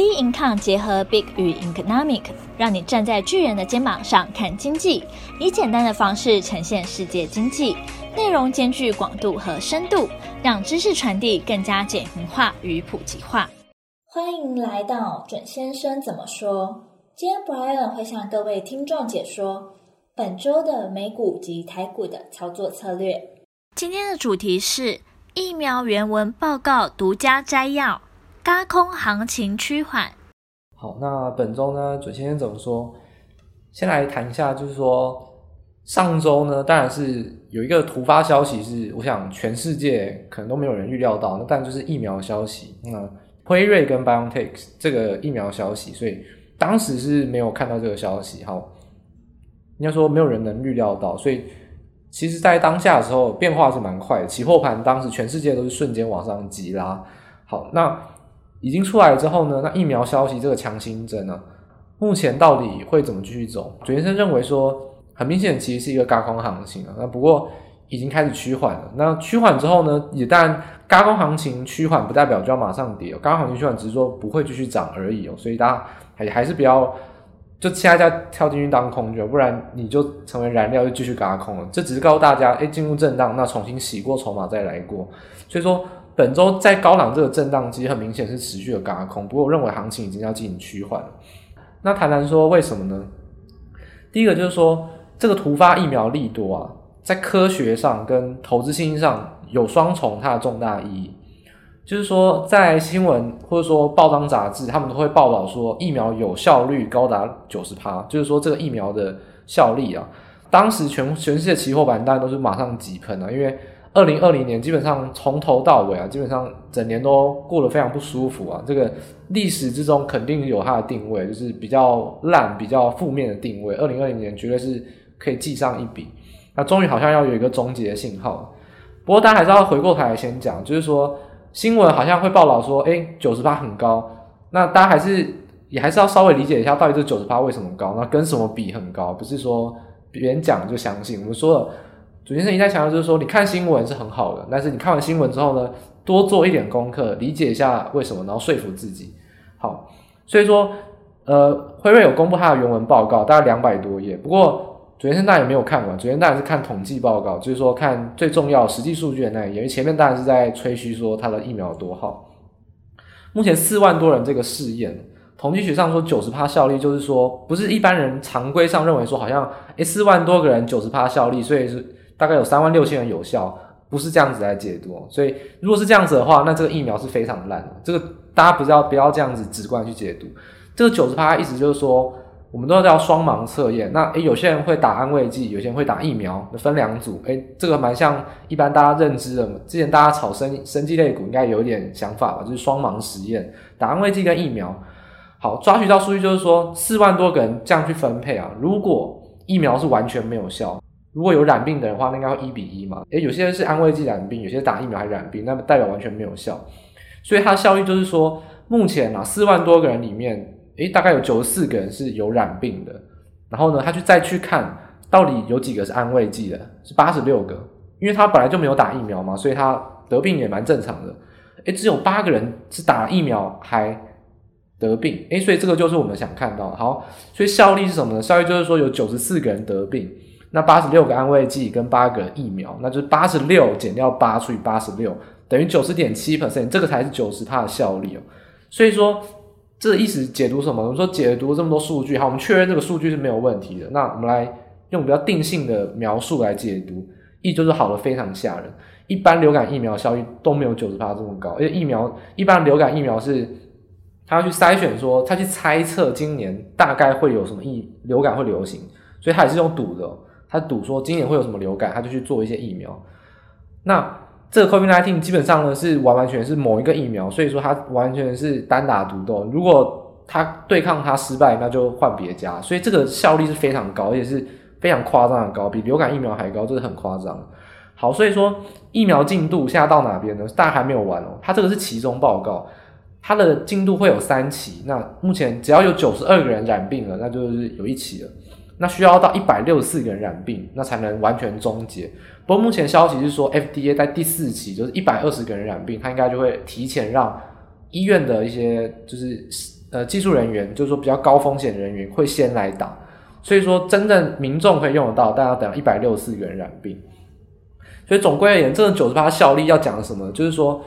B Income 结合 Big 与 Economic，让你站在巨人的肩膀上看经济，以简单的方式呈现世界经济，内容兼具广度和深度，让知识传递更加简明化与普及化。欢迎来到准先生怎么说？今天 Brian 会向各位听众解说本周的美股及台股的操作策略。今天的主题是疫苗原文报告独家摘要。高空行情趋缓。好，那本周呢，准先生怎么说？先来谈一下，就是说上周呢，当然是有一个突发消息，是我想全世界可能都没有人预料到，那但就是疫苗消息，那辉瑞跟 BioNTech 这个疫苗消息，所以当时是没有看到这个消息。好，应该说没有人能预料到，所以其实在当下的时候变化是蛮快的，期货盘当时全世界都是瞬间往上急拉。好，那。已经出来之后呢，那疫苗消息这个强心针呢，目前到底会怎么继续走？准先生认为说，很明显其实是一个高空行情啊。那不过已经开始趋缓了。那趋缓之后呢，也当然高空行情趋缓不代表就要马上跌，轧空行情趋缓只是说不会继续涨而已哦。所以大家还还是不要就现在跳进去当空就，不然你就成为燃料就继续高空了。这只是告诉大家，哎，进入震荡，那重新洗过筹码再来过。所以说。本周在高档这个震荡其实很明显是持续的轧空，不过我认为行情已经要进行趋缓了。那谈谈说为什么呢？第一个就是说，这个突发疫苗利多啊，在科学上跟投资信心上有双重它的重大意义。就是说，在新闻或者说报章杂志，他们都会报道说疫苗有效率高达九十趴，就是说这个疫苗的效力啊，当时全全世界期货盘当然都是马上急喷啊，因为。二零二零年基本上从头到尾啊，基本上整年都过得非常不舒服啊。这个历史之中肯定有它的定位，就是比较烂、比较负面的定位。二零二零年绝对是可以记上一笔。那终于好像要有一个终结的信号。不过大家还是要回过头来先讲，就是说新闻好像会报道说，诶，九十八很高。那大家还是也还是要稍微理解一下，到底这九十八为什么高？那跟什么比很高？不是说别人讲就相信。我们说了。主先生一再强调，就是说，你看新闻是很好的，但是你看完新闻之后呢，多做一点功课，理解一下为什么，然后说服自己。好，所以说，呃，辉瑞有公布它的原文报告，大概两百多页。不过，主先生当然也没有看完，主先生当然是看统计报告，就是说看最重要实际数据的那一页，因为前面当然是在吹嘘说它的疫苗有多好。目前四万多人这个试验，统计学上说九十趴效力，就是说不是一般人常规上认为说好像诶四万多个人九十趴效力，所以是。大概有三万六千人有效，不是这样子来解读。所以如果是这样子的话，那这个疫苗是非常烂的。这个大家不要不要这样子直观去解读。这个九十趴意思就是说，我们都叫双盲测验。那诶，有些人会打安慰剂，有些人会打疫苗，分两组。诶，这个蛮像一般大家认知的。之前大家炒生生技类股应该有点想法吧，就是双盲实验，打安慰剂跟疫苗。好，抓取到数据就是说，四万多个人这样去分配啊，如果疫苗是完全没有效。如果有染病的话，那应该会一比一嘛？诶，有些人是安慰剂染病，有些打疫苗还染病，那么代表完全没有效。所以它的效率就是说，目前啊，四万多个人里面，诶，大概有九十四个人是有染病的。然后呢，他去再去看到底有几个是安慰剂的，是八十六个，因为他本来就没有打疫苗嘛，所以他得病也蛮正常的。诶，只有八个人是打疫苗还得病，诶，所以这个就是我们想看到的。好，所以效力是什么呢？效力就是说有九十四个人得病。那八十六个安慰剂跟八个疫苗，那就是八十六减掉八除以八十六，等于九十点七 percent，这个才是九十趴的效力哦。所以说，这意思解读什么？我们说解读这么多数据，好，我们确认这个数据是没有问题的。那我们来用比较定性的描述来解读，意就是好的非常吓人。一般流感疫苗效益都没有九十趴这么高，因为疫苗一般流感疫苗是，他要去筛选说，他去猜测今年大概会有什么疫流感会流行，所以他也是用赌的。他赌说今年会有什么流感，他就去做一些疫苗。那这个 COVID-19 基本上呢是完完全是某一个疫苗，所以说它完全是单打独斗。如果他对抗它失败，那就换别家。所以这个效率是非常高，而且是非常夸张的高，比流感疫苗还高，这是很夸张。好，所以说疫苗进度现在到哪边呢？大家还没有完哦。它这个是期中报告，它的进度会有三期。那目前只要有九十二个人染病了，那就是有一期了。那需要到一百六十四个人染病，那才能完全终结。不过目前消息是说，FDA 在第四期，就是一百二十个人染病，他应该就会提前让医院的一些就是呃技术人员，就是说比较高风险人员会先来打，所以说真正民众可以用得到，大家等一百六十四个人染病。所以总归而言，这个九十趴效力要讲什么？就是说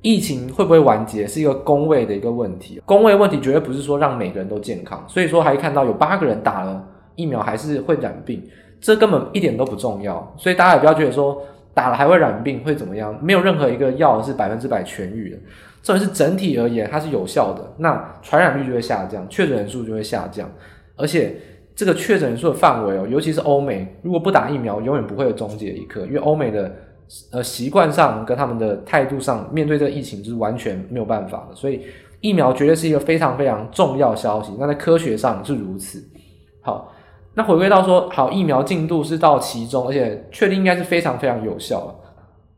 疫情会不会完结是一个工位的一个问题，工位问题绝对不是说让每个人都健康。所以说还看到有八个人打了疫苗还是会染病，这根本一点都不重要。所以大家也不要觉得说。打了还会染病会怎么样？没有任何一个药是百分之百痊愈的。这是整体而言它是有效的，那传染率就会下降，确诊人数就会下降。而且这个确诊人数的范围哦，尤其是欧美，如果不打疫苗，永远不会有终结一刻。因为欧美的呃习惯上跟他们的态度上，面对这个疫情就是完全没有办法的。所以疫苗绝对是一个非常非常重要消息。那在科学上是如此。好。那回归到说，好，疫苗进度是到其中，而且确定应该是非常非常有效了。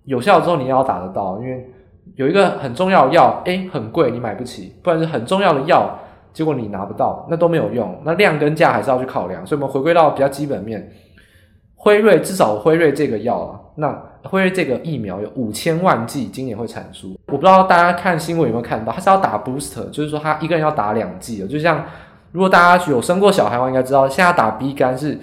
有效之后，你也要打得到，因为有一个很重要的药，诶，很贵，你买不起；不然是很重要的药，结果你拿不到，那都没有用。那量跟价还是要去考量。所以，我们回归到比较基本面，辉瑞至少辉瑞这个药啊，那辉瑞这个疫苗有五千万剂，今年会产出。我不知道大家看新闻有没有看到，它是要打 booster，就是说他一个人要打两剂的，就像。如果大家有生过小孩的话，应该知道，现在打 B 肝是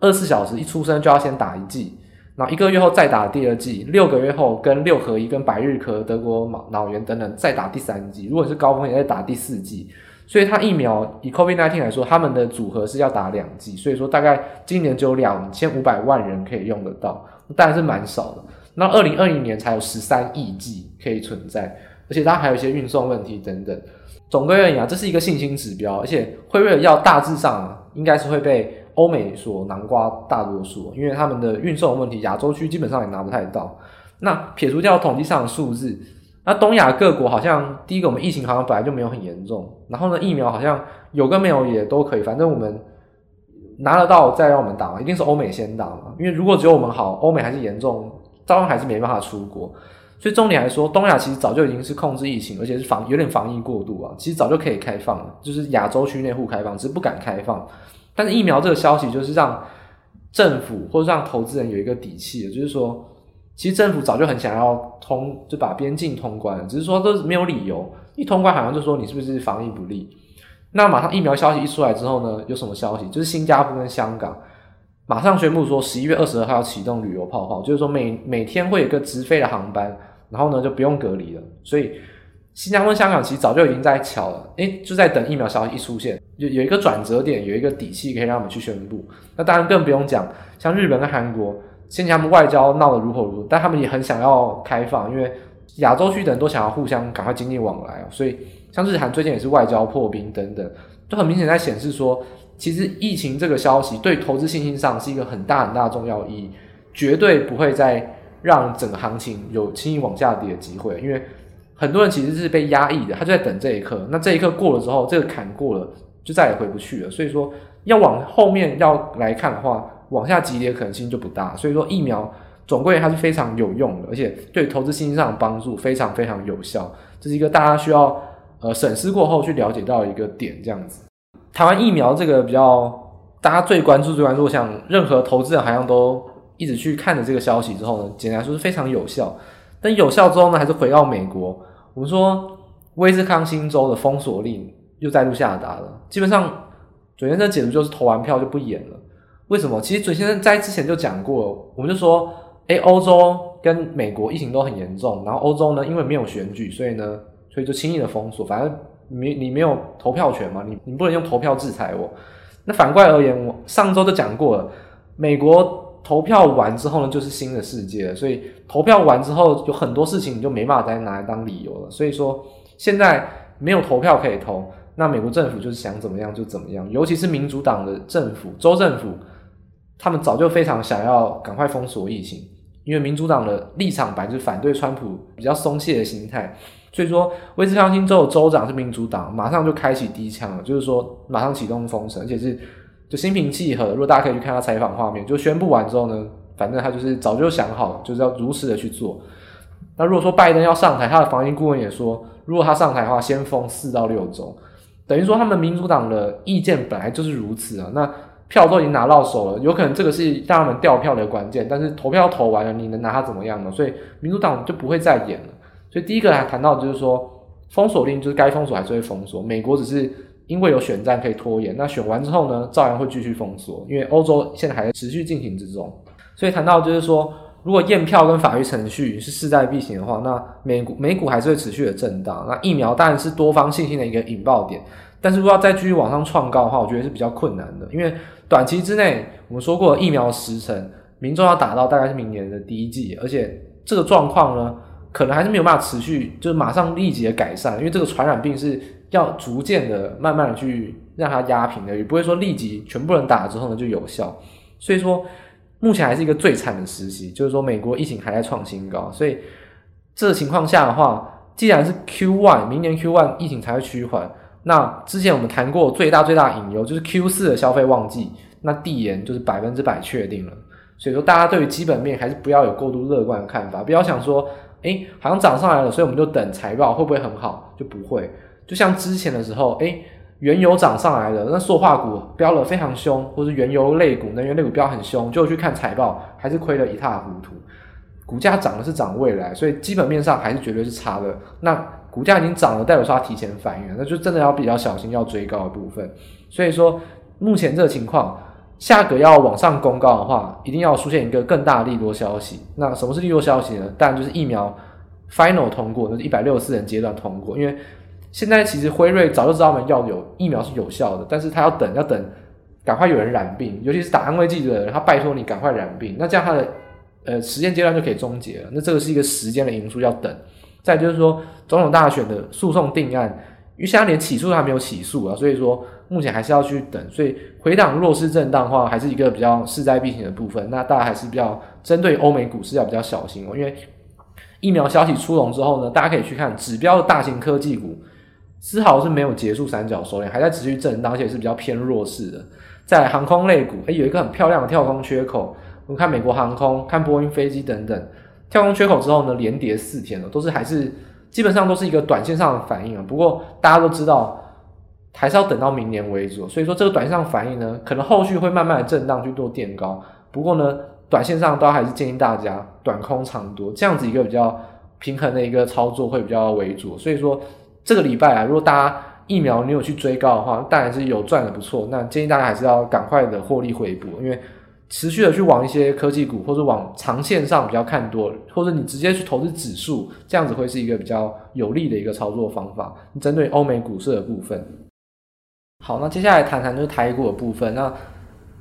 二十四小时一出生就要先打一剂，然后一个月后再打第二剂，六个月后跟六合一、跟百日咳、德国脑脑炎等等再打第三剂。如果是高风险，再打第四剂。所以它疫苗以 COVID-19 来说，他们的组合是要打两剂，所以说大概今年只有两千五百万人可以用得到，当然是蛮少的。那二零二零年才有十三亿剂可以存在，而且它还有一些运送问题等等。总归而言啊，这是一个信心指标，而且辉瑞的药大致上，应该是会被欧美所囊括大多数，因为他们的运送问题，亚洲区基本上也拿不太到。那撇除掉统计上的数字，那东亚各国好像第一个我们疫情好像本来就没有很严重，然后呢疫苗好像有跟没有也都可以，反正我们拿得到再让我们打嘛，一定是欧美先打嘛，因为如果只有我们好，欧美还是严重，照样还是没办法出国。所以重点来说，东亚其实早就已经是控制疫情，而且是防有点防疫过度啊。其实早就可以开放了，就是亚洲区内互开放，只是不敢开放。但是疫苗这个消息，就是让政府或者让投资人有一个底气，就是说，其实政府早就很想要通，就把边境通关，只是说都没有理由。一通关好像就说你是不是防疫不力？那马上疫苗消息一出来之后呢，有什么消息？就是新加坡跟香港马上宣布说，十一月二十二号要启动旅游泡泡，就是说每每天会有一个直飞的航班。然后呢，就不用隔离了。所以新加坡、香港其实早就已经在乔了，诶，就在等疫苗消息一出现，有有一个转折点，有一个底气可以让我们去宣布。那当然更不用讲，像日本跟韩国，现在他们外交闹得如火如荼，但他们也很想要开放，因为亚洲区的人都想要互相赶快经济往来，所以像日韩最近也是外交破冰等等，就很明显在显示说，其实疫情这个消息对投资信心上是一个很大很大的重要意义，绝对不会再。让整个行情有轻易往下跌的机会，因为很多人其实是被压抑的，他就在等这一刻。那这一刻过了之后，这个坎过了，就再也回不去了。所以说，要往后面要来看的话，往下急跌可能性就不大。所以说，疫苗总归它是非常有用的，而且对投资信心上的帮助非常非常有效。这是一个大家需要呃审视过后去了解到一个点，这样子。台湾疫苗这个比较大家最关注、最关注，像任何投资人好像都。一直去看着这个消息之后呢，简单来说是非常有效。但有效之后呢，还是回到美国。我们说威斯康星州的封锁令又再度下达了。基本上，准先生解读就是投完票就不演了。为什么？其实准先生在之前就讲过，我们就说，诶，欧洲跟美国疫情都很严重，然后欧洲呢，因为没有选举，所以呢，所以就轻易的封锁。反正你你没有投票权嘛，你你不能用投票制裁我。那反过来而言，我上周就讲过了，美国。投票完之后呢，就是新的世界了。所以投票完之后，有很多事情你就没办法再拿来当理由了。所以说，现在没有投票可以投，那美国政府就是想怎么样就怎么样。尤其是民主党的政府，州政府，他们早就非常想要赶快封锁疫情，因为民主党的立场本来就是反对川普比较松懈的心态。所以说，威斯康星州的州长是民主党，马上就开启第一枪了，就是说马上启动封城，而且是。就心平气和，如果大家可以去看他采访画面，就宣布完之后呢，反正他就是早就想好，就是要如实的去做。那如果说拜登要上台，他的防疫顾问也说，如果他上台的话，先封四到六周，等于说他们民主党的意见本来就是如此啊。那票都已经拿到手了，有可能这个是让他们调票的关键，但是投票投完了，你能拿他怎么样呢？所以民主党就不会再演了。所以第一个还谈到就是说，封锁令就是该封锁还是会封锁，美国只是因为有选战可以拖延，那选完之后呢，照样会继续封锁，因为欧洲现在还在持续进行之中。所以谈到就是说，如果验票跟法律程序是势在必行的话，那美股美股还是会持续的震荡。那疫苗当然是多方信心的一个引爆点，但是如果要再继续往上创高的话，我觉得是比较困难的，因为短期之内我们说过疫苗时程，民众要打到大概是明年的第一季，而且这个状况呢，可能还是没有办法持续，就是马上立即的改善，因为这个传染病是要逐渐的、慢慢的去让它压平的，也不会说立即全部人打了之后呢就有效。所以说，目前还是一个最惨的时期，就是说美国疫情还在创新高，所以这情况下的话，既然是 Q one，明年 Q one 疫情才会趋缓，那之前我们谈过最大最大的隐忧就是 Q 四的消费旺季，那递延就是百分之百确定了。所以说，大家对于基本面还是不要有过度乐观的看法，不要想说。哎，好像涨上来了，所以我们就等财报会不会很好？就不会。就像之前的时候，哎，原油涨上来了，那塑化股飙了非常凶，或是原油类股、能源类股飙很凶，就去看财报，还是亏得一塌糊涂。股价涨的是涨未来，所以基本面上还是绝对是差的。那股价已经涨了，代表说它提前反应，那就真的要比较小心，要追高的部分。所以说，目前这个情况。下个要往上公告的话，一定要出现一个更大的利多消息。那什么是利多消息呢？当然就是疫苗 final 通过，那是一百六十四人阶段通过。因为现在其实辉瑞早就知道我们要有疫苗是有效的，但是他要等，要等赶快有人染病，尤其是打安慰剂的人，他拜托你赶快染病，那这样他的呃时间阶段就可以终结了。那这个是一个时间的因素，要等。再就是说，总统大选的诉讼定案。因为现在连起诉都还没有起诉啊，所以说目前还是要去等。所以回档弱势震荡的话，还是一个比较势在必行的部分。那大家还是比较针对欧美股市要比较小心哦，因为疫苗消息出笼之后呢，大家可以去看指标的大型科技股，丝毫是没有结束三角收敛，还在持续震荡，而且是比较偏弱势的。在航空类股，诶，有一个很漂亮的跳空缺口，我们看美国航空、看波音飞机等等，跳空缺口之后呢，连跌四天了，都是还是。基本上都是一个短线上的反应啊，不过大家都知道，还是要等到明年为止。所以说这个短线上反应呢，可能后续会慢慢的震荡去做垫高。不过呢，短线上都还是建议大家短空长多，这样子一个比较平衡的一个操作会比较为主。所以说这个礼拜啊，如果大家疫苗你有去追高的话，当然是有赚的不错。那建议大家还是要赶快的获利回补，因为。持续的去往一些科技股，或者往长线上比较看多，或者你直接去投资指数，这样子会是一个比较有利的一个操作方法。针对欧美股市的部分，好，那接下来谈谈就是台股的部分。那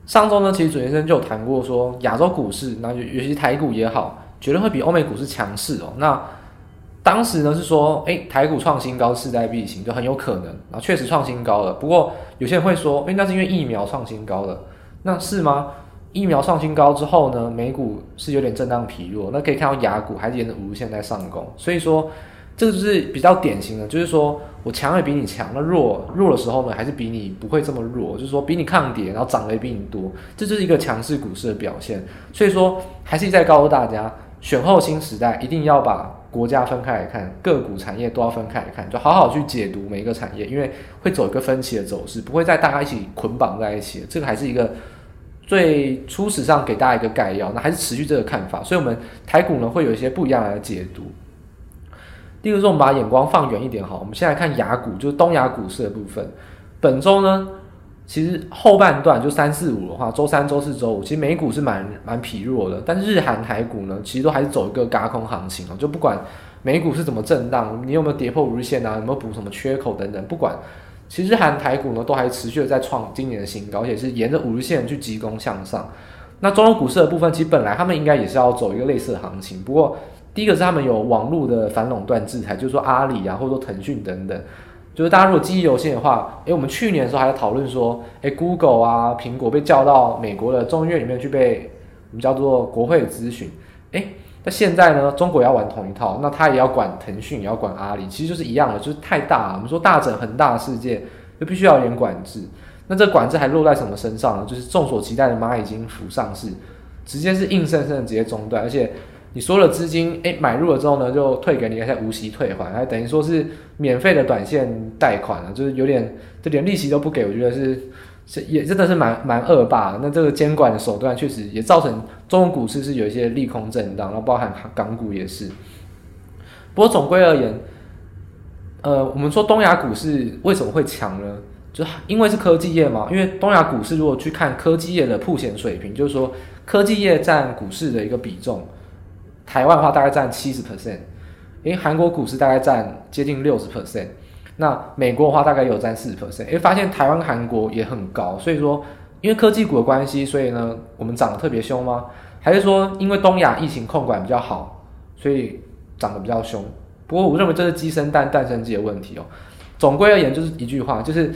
上周呢，其实准先生就有谈过说，亚洲股市，那尤其台股也好，绝对会比欧美股市强势哦。那当时呢是说，诶、台股创新高势在必行，就很有可能，然后确实创新高了。不过有些人会说，诶、那是因为疫苗创新高了，那是吗？疫苗创新高之后呢，美股是有点震荡疲弱，那可以看到雅股还是沿着五日线在上攻，所以说这个就是比较典型的，就是说我强也比你强，那弱弱的时候呢，还是比你不会这么弱，就是说比你抗跌，然后涨得也比你多，这就是一个强势股市的表现。所以说还是在告诉大家，选后新时代一定要把国家分开来看，个股产业都要分开来看，就好好去解读每一个产业，因为会走一个分歧的走势，不会再大家一起捆绑在一起，这个还是一个。最初始上给大家一个概要，那还是持续这个看法，所以我们台股呢会有一些不一样的解读。第二个，我们把眼光放远一点哈，我们先来看雅股，就是东亚股市的部分。本周呢，其实后半段就三四五的话，周三、周四、周五，其实美股是蛮蛮疲弱的，但日韩台股呢，其实都还是走一个轧空行情哦，就不管美股是怎么震荡，你有没有跌破五日线啊，有没有补什么缺口等等，不管。其实韩台股呢，都还持续的在创今年的新高，而且是沿着五日线去急攻向上。那中国股市的部分，其实本来他们应该也是要走一个类似的行情，不过第一个是他们有网络的反垄断制裁，就是说阿里啊，或者说腾讯等等，就是大家如果记忆犹新的话，诶，我们去年的时候还在讨论说，诶，Google 啊，苹果被叫到美国的众议院里面去被我们叫做国会咨询，诶。那现在呢，中国也要玩同一套，那他也要管腾讯，也要管阿里，其实就是一样的，就是太大了。我们说大整很大的世界，就必须要有点管制。那这管制还落在什么身上呢？就是众所期待的蚂蚁金服上市，直接是硬生生的直接中断，而且你所有的资金诶买入了之后呢，就退给你，而且无息退还，还等于说是免费的短线贷款了，就是有点就连利息都不给，我觉得是。是也真的是蛮蛮恶霸，那这个监管的手段确实也造成中国股市是有一些利空震荡，然后包含港股也是。不过总归而言，呃，我们说东亚股市为什么会强呢？就因为是科技业嘛。因为东亚股市如果去看科技业的曝险水平，就是说科技业占股市的一个比重，台湾的话大概占七十 percent，因为韩国股市大概占接近六十 percent，那美国的话大概有占四十 percent。诶，发现台湾、韩国也很高，所以说因为科技股的关系，所以呢我们涨得特别凶吗？还是说因为东亚疫情控管比较好，所以涨得比较凶？不过我认为这是鸡生蛋，蛋生鸡的问题哦。总归而言，就是一句话，就是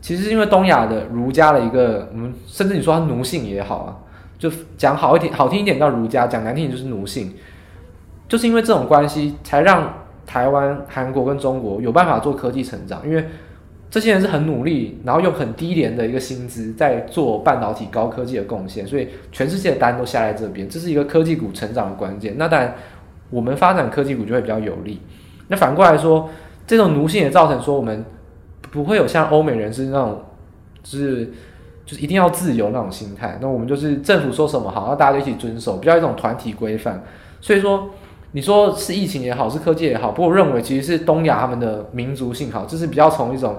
其实因为东亚的儒家的一个，我们甚至你说它奴性也好啊，就讲好一点、好听一点叫儒家，讲难听点就是奴性，就是因为这种关系，才让台湾、韩国跟中国有办法做科技成长。因为这些人是很努力，然后用很低廉的一个薪资在做半导体高科技的贡献，所以全世界的单都下在这边，这是一个科技股成长的关键。那当然。我们发展科技股就会比较有利。那反过来说，这种奴性也造成说我们不会有像欧美人士那种，是就是一定要自由那种心态。那我们就是政府说什么好，那大家就一起遵守，比较一种团体规范。所以说，你说是疫情也好，是科技也好，不过我认为其实是东亚他们的民族性好，就是比较从一种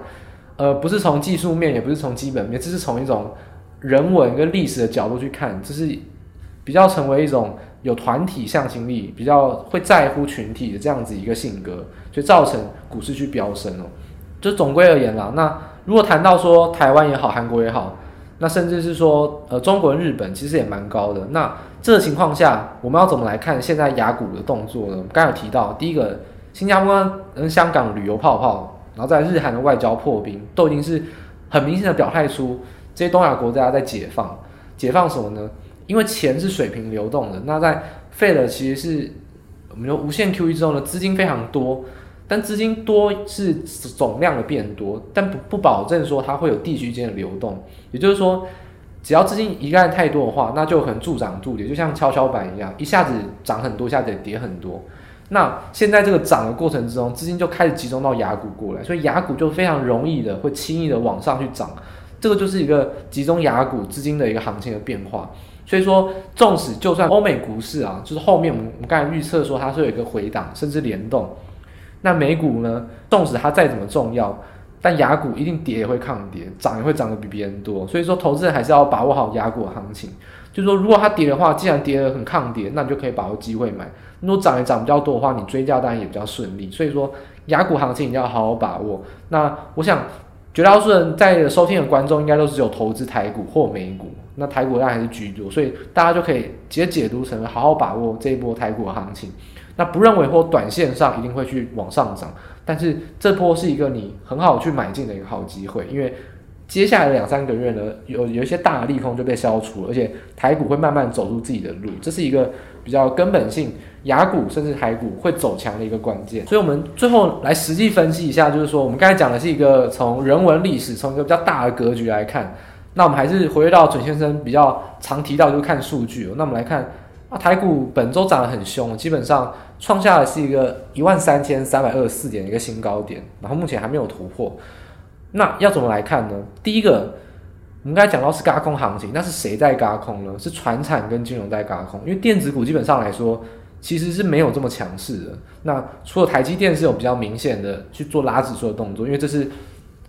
呃，不是从技术面，也不是从基本面，这是从一种人文跟历史的角度去看，这是比较成为一种。有团体向心力，比较会在乎群体的这样子一个性格，所以造成股市去飙升哦。就总归而言啦，那如果谈到说台湾也好，韩国也好，那甚至是说呃中国日本其实也蛮高的。那这个情况下，我们要怎么来看现在亚股的动作呢？我们刚才有提到，第一个新加坡跟香港旅游泡泡，然后在日韩的外交破冰，都已经是很明显的表态出这些东亚国家在解放，解放什么呢？因为钱是水平流动的，那在废了其实是我们说无限 QE 之后呢，资金非常多，但资金多是总量的变多，但不不保证说它会有地区间的流动。也就是说，只要资金一旦太多的话，那就很助涨助跌，就像跷跷板一样，一下子涨很多，一下子跌很多。那现在这个涨的过程之中，资金就开始集中到亚股过来，所以亚股就非常容易的会轻易的往上去涨。这个就是一个集中亚股资金的一个行情的变化。所以说，纵使就算欧美股市啊，就是后面我们我们刚才预测说它是有一个回档，甚至联动，那美股呢，纵使它再怎么重要，但雅股一定跌也会抗跌，涨也会涨得比别人多。所以说，投资人还是要把握好雅股的行情。就是说，如果它跌的话，既然跌得很抗跌，那你就可以把握机会买。如果涨也涨比较多的话，你追价当然也比较顺利。所以说，雅股行情你要好好把握。那我想。绝大多数人在收听的观众应该都是有投资台股或美股，那台股量还是居多，所以大家就可以直接解读成好好把握这一波台股的行情。那不认为或短线上一定会去往上涨，但是这波是一个你很好去买进的一个好机会，因为接下来两三个月呢，有有一些大的利空就被消除了，而且台股会慢慢走出自己的路，这是一个比较根本性。雅股甚至台股会走强的一个关键，所以我们最后来实际分析一下，就是说我们刚才讲的是一个从人文历史，从一个比较大的格局来看，那我们还是回归到准先生比较常提到，就看数据。那我们来看啊，台股本周涨得很凶，基本上创下的是一个一万三千三百二十四点的一个新高点，然后目前还没有突破。那要怎么来看呢？第一个，我们刚才讲到是轧空行情，那是谁在轧空呢？是传产跟金融在轧空，因为电子股基本上来说。其实是没有这么强势的。那除了台积电是有比较明显的去做拉指数的动作，因为这是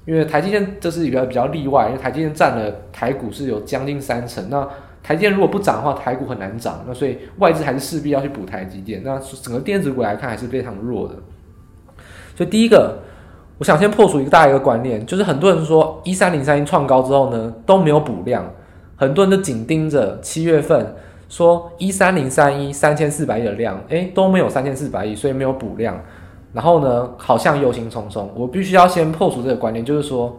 因为台积电这是一个比较例外，因为台积电占了台股是有将近三成。那台积电如果不涨的话，台股很难涨。那所以外资还是势必要去补台积电。那整个电子股来看还是非常弱的。所以第一个，我想先破除一个大一个观念，就是很多人说一三零三一创高之后呢都没有补量，很多人都紧盯着七月份。说一三零三一三千四百亿的量，诶，都没有三千四百亿，所以没有补量。然后呢，好像忧心忡忡。我必须要先破除这个观念，就是说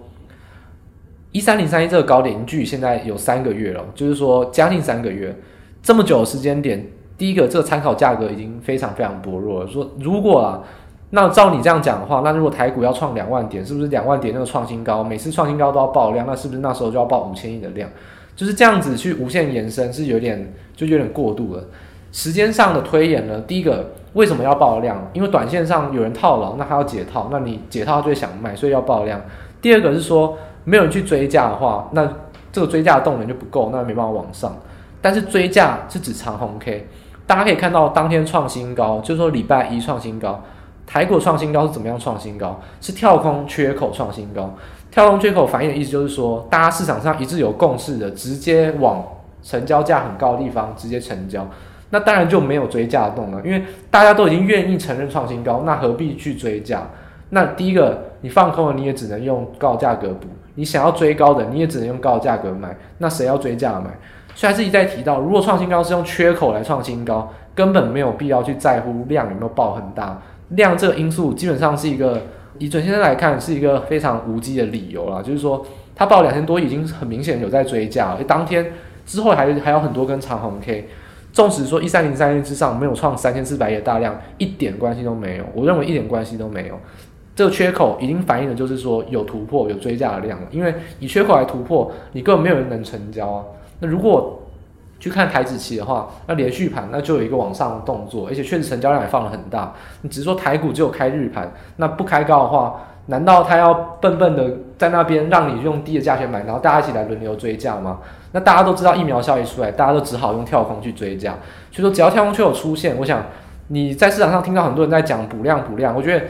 一三零三一这个高点距现在有三个月了，就是说将近三个月，这么久的时间点，第一个这个参考价格已经非常非常薄弱了。说如果啊，那照你这样讲的话，那如果台股要创两万点，是不是两万点那个创新高，每次创新高都要爆量，那是不是那时候就要爆五千亿的量？就是这样子去无限延伸，是有点就有点过度了。时间上的推演呢，第一个为什么要爆量？因为短线上有人套牢，那他要解套，那你解套就会想卖，所以要爆量。第二个是说没有人去追价的话，那这个追价的动能就不够，那没办法往上。但是追价是指长红 K，大家可以看到当天创新高，就是说礼拜一创新高，台股创新高是怎么样创新高？是跳空缺口创新高。跳空缺口反映的意思就是说，大家市场上一致有共识的，直接往成交价很高的地方直接成交，那当然就没有追价的动能，因为大家都已经愿意承认创新高，那何必去追价？那第一个，你放空了，你也只能用高价格补；你想要追高的，你也只能用高价格买。那谁要追价买？所以还是一再提到，如果创新高是用缺口来创新高，根本没有必要去在乎量有没有爆很大。量这个因素基本上是一个，以准先生来看是一个非常无稽的理由啦。就是说，他报两千多已经很明显有在追价，而当天之后还还有很多根长红 K。纵使说一三零三一之上没有创三千四百亿的大量，一点关系都没有。我认为一点关系都没有。这个缺口已经反映的就是说有突破、有追价的量了。因为以缺口来突破，你根本没有人能成交啊。那如果去看台指期的话，那连续盘那就有一个往上的动作，而且确实成交量也放得很大。你只是说台股只有开日盘，那不开高的话，难道他要笨笨的在那边让你用低的价钱买，然后大家一起来轮流追价吗？那大家都知道疫苗效益出来，大家都只好用跳空去追价。所以说，只要跳空缺口出现，我想你在市场上听到很多人在讲补量补量，我觉得。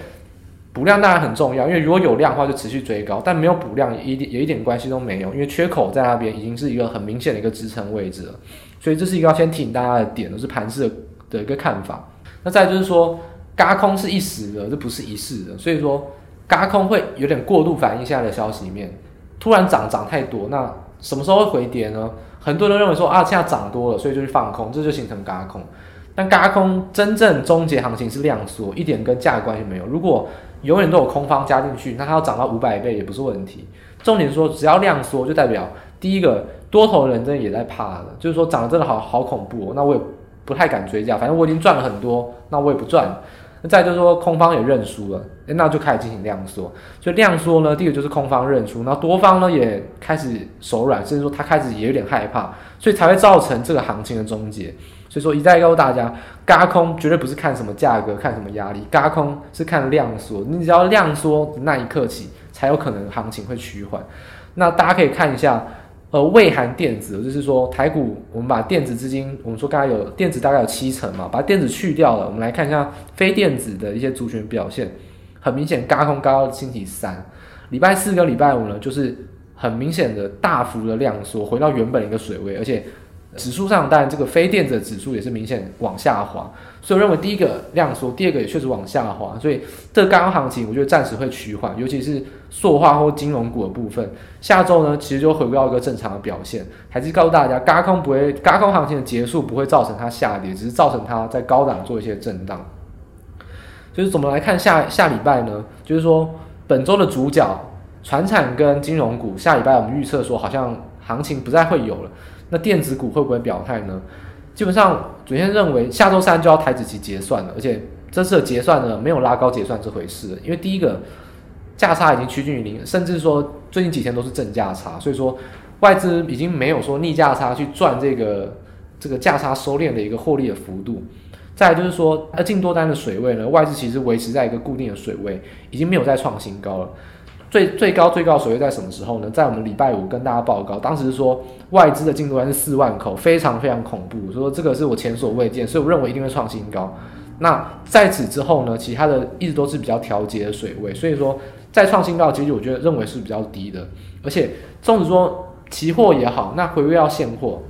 补量当然很重要，因为如果有量的话就持续追高，但没有补量也一点也一点关系都没有，因为缺口在那边已经是一个很明显的一个支撑位置了，所以这是一个要先提醒大家的点，都是盘势的的一个看法。那再就是说，嘎空是一时的，这不是一世的，所以说嘎空会有点过度反应现在的消息面，突然涨涨太多，那什么时候会回跌呢？很多人认为说啊，现在涨多了，所以就去放空，这就形成嘎空。但轧空真正终结行情是量缩，一点跟价的关系没有。如果永远都有空方加进去，那它要涨到五百倍也不是问题。重点说，只要量缩，就代表第一个多头人真的也在怕了，就是说涨得真的好好恐怖。那我也不太敢追价，反正我已经赚了很多，那我也不赚。那再就是说，空方也认输了，诶，那就开始进行量缩。所以量缩呢，第一个就是空方认输，那多方呢也开始手软，甚至说他开始也有点害怕，所以才会造成这个行情的终结。所以说一再告诉大家，嘎空绝对不是看什么价格，看什么压力，嘎空是看量缩。你只要量缩那一刻起，才有可能行情会趋缓。那大家可以看一下，呃，未含电子，就是说台股，我们把电子资金，我们说刚才有电子大概有七成嘛，把电子去掉了，我们来看一下非电子的一些族群表现。很明显，嘎空轧到星期三，礼拜四跟礼拜五呢，就是很明显的大幅的量缩，回到原本一个水位，而且。指数上，当然这个非电子的指数也是明显往下滑，所以我认为第一个量缩，第二个也确实往下滑，所以这个轧空行情我觉得暂时会趋缓，尤其是塑化或金融股的部分，下周呢其实就回归到一个正常的表现，还是告诉大家，轧空不会，轧空行情的结束不会造成它下跌，只是造成它在高档做一些震荡。就是怎么来看下下礼拜呢？就是说本周的主角，传产跟金融股，下礼拜我们预测说好像行情不再会有了。那电子股会不会表态呢？基本上，昨天认为下周三就要台指期结算了，而且这次的结算呢，没有拉高结算这回事。因为第一个价差已经趋近于零，甚至说最近几天都是正价差，所以说外资已经没有说逆价差去赚这个这个价差收敛的一个获利的幅度。再就是说，呃，净多单的水位呢，外资其实维持在一个固定的水位，已经没有再创新高了。最最高最高水位在什么时候呢？在我们礼拜五跟大家报告，当时说外资的净多单是四万口，非常非常恐怖，说这个是我前所未见，所以我认为一定会创新高。那在此之后呢，其他的一直都是比较调节的水位，所以说再创新高的几率，我觉得认为是比较低的。而且纵使说期货也好，那回归到现货，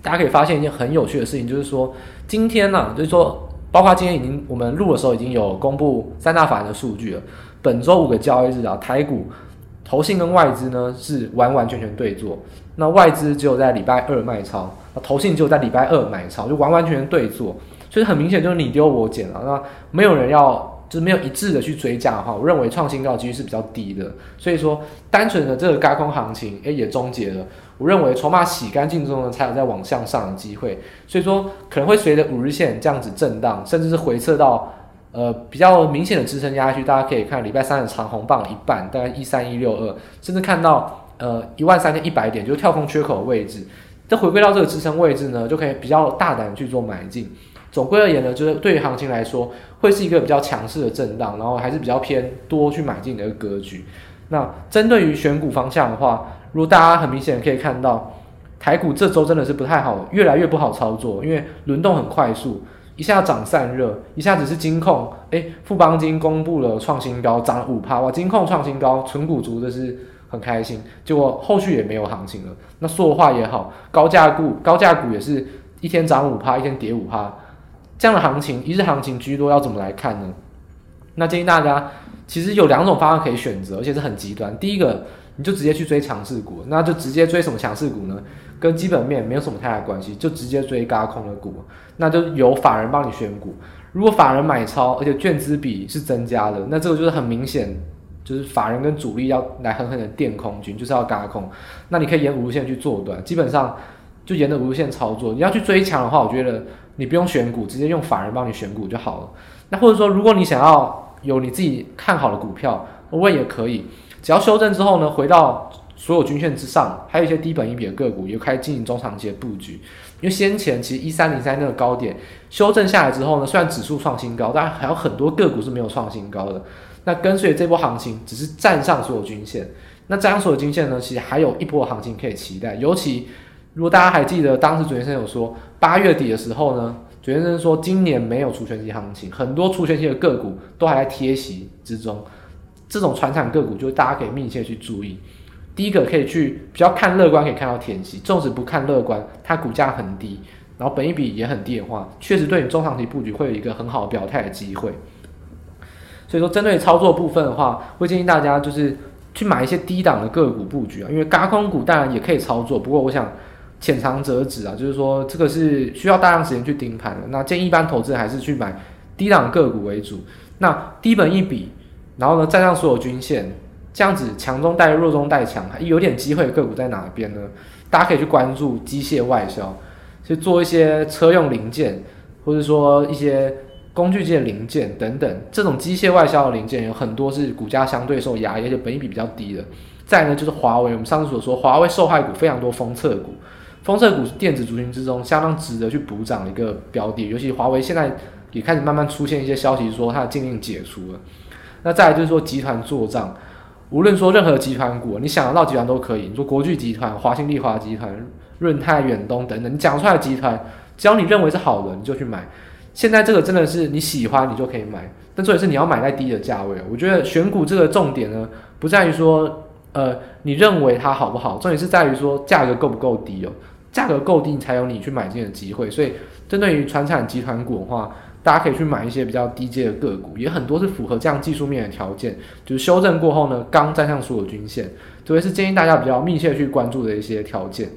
大家可以发现一件很有趣的事情，就是说今天呢、就是说包括今天已经我们录的时候已经有公布三大法人的数据了。本周五个交易日啊，台股投信跟外资呢是完完全全对做，那外资只有在礼拜二卖超，那投信只有在礼拜二买超，就完完全全对做，所以很明显就是你丢我捡了，那没有人要，就是没有一致的去追价的话，我认为创新高几率是比较低的，所以说单纯的这个高空行情，诶也终结了，我认为筹码洗干净之后呢，才有再往向上的机会，所以说可能会随着五日线这样子震荡，甚至是回撤到。呃，比较明显的支撑压下去，大家可以看礼拜三的长红棒一半，大概一三一六二，甚至看到呃一万三千一百点，就是跳空缺口的位置。这回归到这个支撑位置呢，就可以比较大胆去做买进。总归而言呢，就是对于行情来说，会是一个比较强势的震荡，然后还是比较偏多去买进的一个格局。那针对于选股方向的话，如果大家很明显可以看到，台股这周真的是不太好，越来越不好操作，因为轮动很快速。一下涨散热，一下子是金控，哎，富邦金公布了创新高，涨五趴，哇，金控创新高，存股族的是很开心，结果后续也没有行情了。那塑化也好，高价股高价股也是一天涨五趴，一天跌五趴，这样的行情，一日行情居多，要怎么来看呢？那建议大家，其实有两种方案可以选择，而且是很极端。第一个，你就直接去追强势股，那就直接追什么强势股呢？跟基本面没有什么太大关系，就直接追轧空的股，那就由法人帮你选股。如果法人买超，而且券资比是增加的，那这个就是很明显，就是法人跟主力要来狠狠的垫空军，就是要嘎空。那你可以沿五日线去做短，基本上就沿着五日线操作。你要去追强的话，我觉得你不用选股，直接用法人帮你选股就好了。那或者说，如果你想要有你自己看好的股票，我也可以。只要修正之后呢，回到所有均线之上，还有一些低本益比的个股，也开始进行中长期的布局。因为先前其实一三零三那个高点修正下来之后呢，虽然指数创新高，但还有很多个股是没有创新高的。那跟随这波行情，只是站上所有均线。那站上所有均线呢，其实还有一波行情可以期待。尤其如果大家还记得当时主持人有说，八月底的时候呢。学生说，今年没有除权息行情，很多除权息的个股都还在贴息之中。这种传产个股，就大家可以密切去注意。第一个可以去比较看乐观，可以看到填息；纵使不看乐观，它股价很低，然后本益比也很低的话，确实对你中长期布局会有一个很好的表态的机会。所以说，针对操作部分的话，会建议大家就是去买一些低档的个股布局啊，因为轧空股当然也可以操作，不过我想。浅尝辄止啊，就是说这个是需要大量时间去盯盘的。那建议一般投资人还是去买低档个股为主。那低本益比，然后呢站上所有均线，这样子强中带弱，中带强，有点机会的个股在哪边呢？大家可以去关注机械外销，去做一些车用零件，或者说一些工具机的零件等等。这种机械外销的零件有很多是股价相对受压，而且本益比比较低的。再呢就是华为，我们上次所说华为受害股非常多，封测股。封测股是电子族群之中相当值得去补涨的一个标的，尤其华为现在也开始慢慢出现一些消息说它的禁令解除了。那再来就是说集团做账，无论说任何集团股，你想得到集团都可以，你说国巨集团、华新丽华集团、润泰、远东等等，你讲出来的集团，只要你认为是好的，你就去买。现在这个真的是你喜欢，你就可以买，但重点是你要买在低的价位。我觉得选股这个重点呢，不在于说呃你认为它好不好，重点是在于说价格够不够低哦。价格够低，才有你去买进的机会。所以，针对于传产集团股的话，大家可以去买一些比较低阶的个股，也很多是符合这样技术面的条件。就是修正过后呢，刚站上所有均线，这也是建议大家比较密切去关注的一些条件。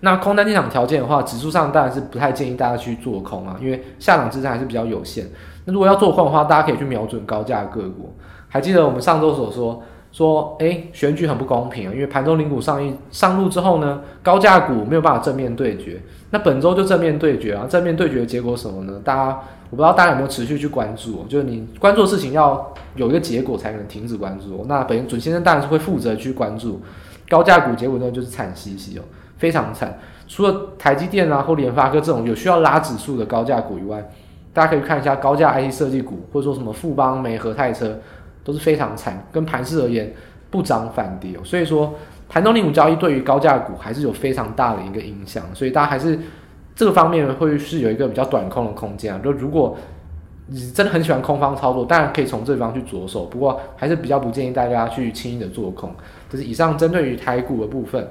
那空单进场条件的话，指数上当然是不太建议大家去做空啊，因为下档支撑还是比较有限。那如果要做空的话，大家可以去瞄准高价个股。还记得我们上周所说。说，诶，选举很不公平！因为盘中领股上一上路之后呢，高价股没有办法正面对决。那本周就正面对决啊！正面对决的结果什么呢？大家我不知道大家有没有持续去关注，就是你关注的事情要有一个结果才能停止关注。那本准先生当然是会负责去关注高价股，结果呢就是惨兮兮哦，非常惨。除了台积电啊或联发科这种有需要拉指数的高价股以外，大家可以看一下高价 IT 设计股，或者说什么富邦、美和泰车。都是非常惨，跟盘势而言不涨反跌哦，所以说盘中零股交易对于高价股还是有非常大的一个影响，所以大家还是这个方面会是有一个比较短空的空间啊。就如果你真的很喜欢空方操作，当然可以从这方去着手，不过还是比较不建议大家去轻易的做空。这是以上针对于台股的部分。